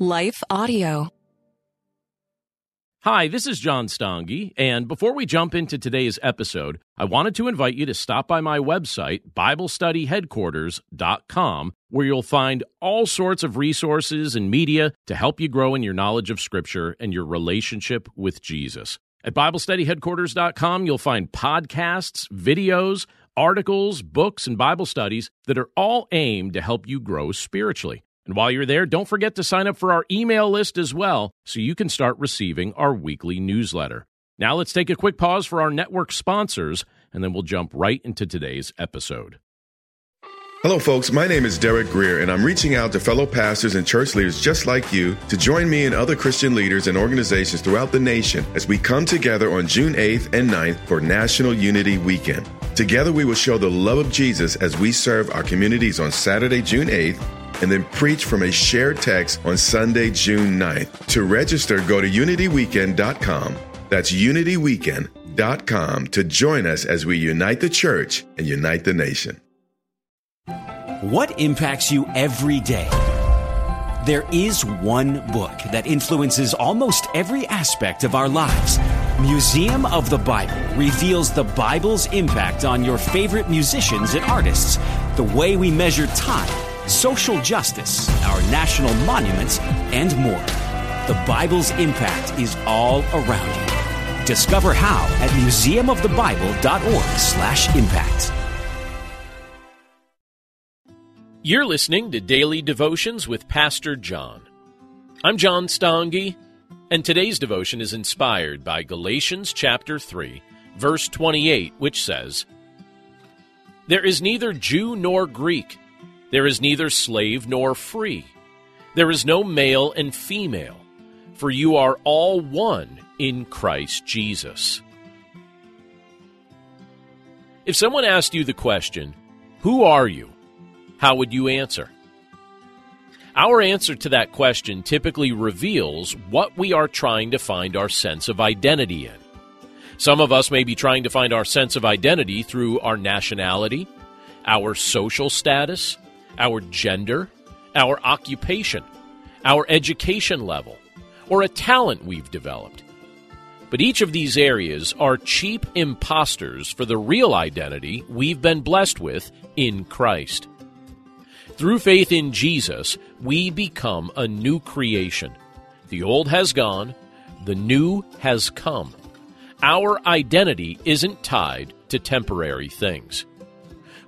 Life Audio. Hi, this is John Stange, and before we jump into today's episode, I wanted to invite you to stop by my website, BibleStudyHeadquarters.com, where you'll find all sorts of resources and media to help you grow in your knowledge of Scripture and your relationship with Jesus. At BibleStudyHeadquarters.com, you'll find podcasts, videos, articles, books, and Bible studies that are all aimed to help you grow spiritually. And while you're there, don't forget to sign up for our email list as well so you can start receiving our weekly newsletter. Now let's take a quick pause for our network sponsors, and then we'll jump right into today's episode. Hello, folks. My name is Derek Greer, and I'm reaching out to fellow pastors and church leaders just like you to join me and other Christian leaders and organizations throughout the nation as we come together on June 8th and 9th for National Unity Weekend. Together, we will show the love of Jesus as we serve our communities on Saturday, June 8th and then preach from a shared text on Sunday, June 9th. To register, go to unityweekend.com. That's unityweekend.com to join us as we unite the church and unite the nation. What impacts you every day? There is one book that influences almost every aspect of our lives. Museum of the Bible reveals the Bible's impact on your favorite musicians and artists, the way we measure time social justice, our national monuments, and more. The Bible's impact is all around you. Discover how at museumofthebible.org/impact. You're listening to Daily Devotions with Pastor John. I'm John Stange, and today's devotion is inspired by Galatians chapter 3, verse 28, which says, There is neither Jew nor Greek there is neither slave nor free. There is no male and female, for you are all one in Christ Jesus. If someone asked you the question, Who are you? How would you answer? Our answer to that question typically reveals what we are trying to find our sense of identity in. Some of us may be trying to find our sense of identity through our nationality, our social status, our gender, our occupation, our education level, or a talent we've developed. But each of these areas are cheap imposters for the real identity we've been blessed with in Christ. Through faith in Jesus, we become a new creation. The old has gone, the new has come. Our identity isn't tied to temporary things.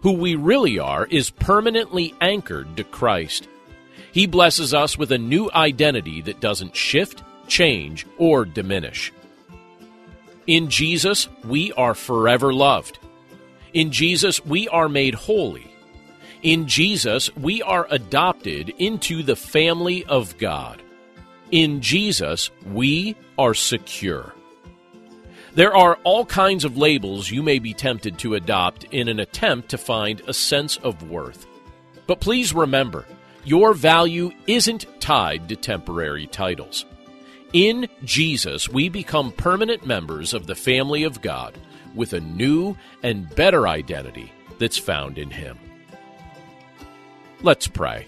Who we really are is permanently anchored to Christ. He blesses us with a new identity that doesn't shift, change, or diminish. In Jesus, we are forever loved. In Jesus, we are made holy. In Jesus, we are adopted into the family of God. In Jesus, we are secure. There are all kinds of labels you may be tempted to adopt in an attempt to find a sense of worth. But please remember, your value isn't tied to temporary titles. In Jesus, we become permanent members of the family of God with a new and better identity that's found in Him. Let's pray.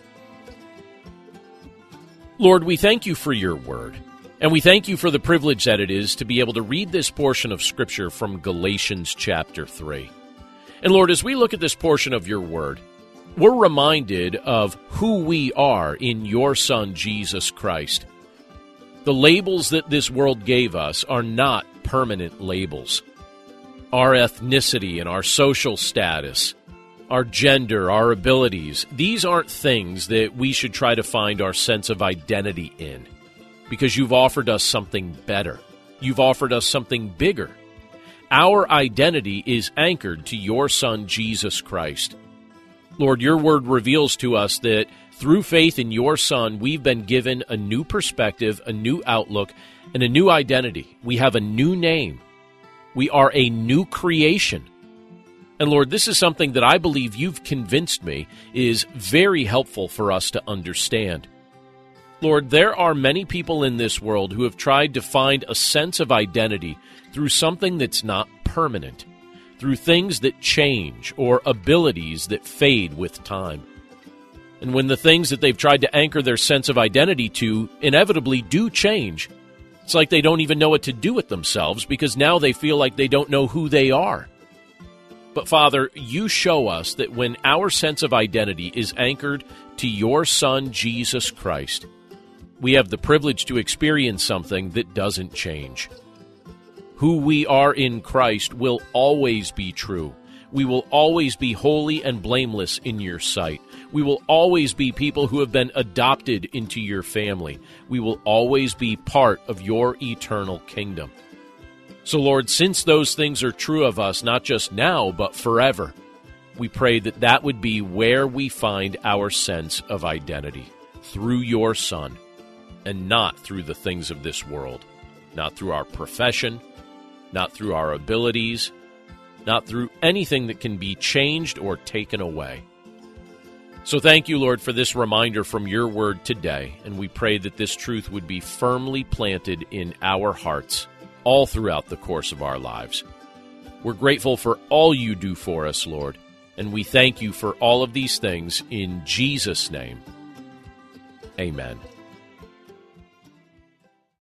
Lord, we thank you for your word. And we thank you for the privilege that it is to be able to read this portion of Scripture from Galatians chapter 3. And Lord, as we look at this portion of your word, we're reminded of who we are in your Son, Jesus Christ. The labels that this world gave us are not permanent labels. Our ethnicity and our social status, our gender, our abilities, these aren't things that we should try to find our sense of identity in because you've offered us something better. You've offered us something bigger. Our identity is anchored to your Son, Jesus Christ. Lord, your word reveals to us that through faith in your Son, we've been given a new perspective, a new outlook, and a new identity. We have a new name. We are a new creation. And Lord, this is something that I believe you've convinced me is very helpful for us to understand. Lord, there are many people in this world who have tried to find a sense of identity through something that's not permanent, through things that change or abilities that fade with time. And when the things that they've tried to anchor their sense of identity to inevitably do change, it's like they don't even know what to do with themselves because now they feel like they don't know who they are. But Father, you show us that when our sense of identity is anchored to your Son, Jesus Christ, we have the privilege to experience something that doesn't change. Who we are in Christ will always be true. We will always be holy and blameless in your sight. We will always be people who have been adopted into your family. We will always be part of your eternal kingdom. So, Lord, since those things are true of us, not just now, but forever, we pray that that would be where we find our sense of identity through your Son and not through the things of this world, not through our profession, not through our abilities, not through anything that can be changed or taken away. So thank you, Lord, for this reminder from your word today, and we pray that this truth would be firmly planted in our hearts all throughout the course of our lives. We're grateful for all you do for us, Lord, and we thank you for all of these things in Jesus' name. Amen.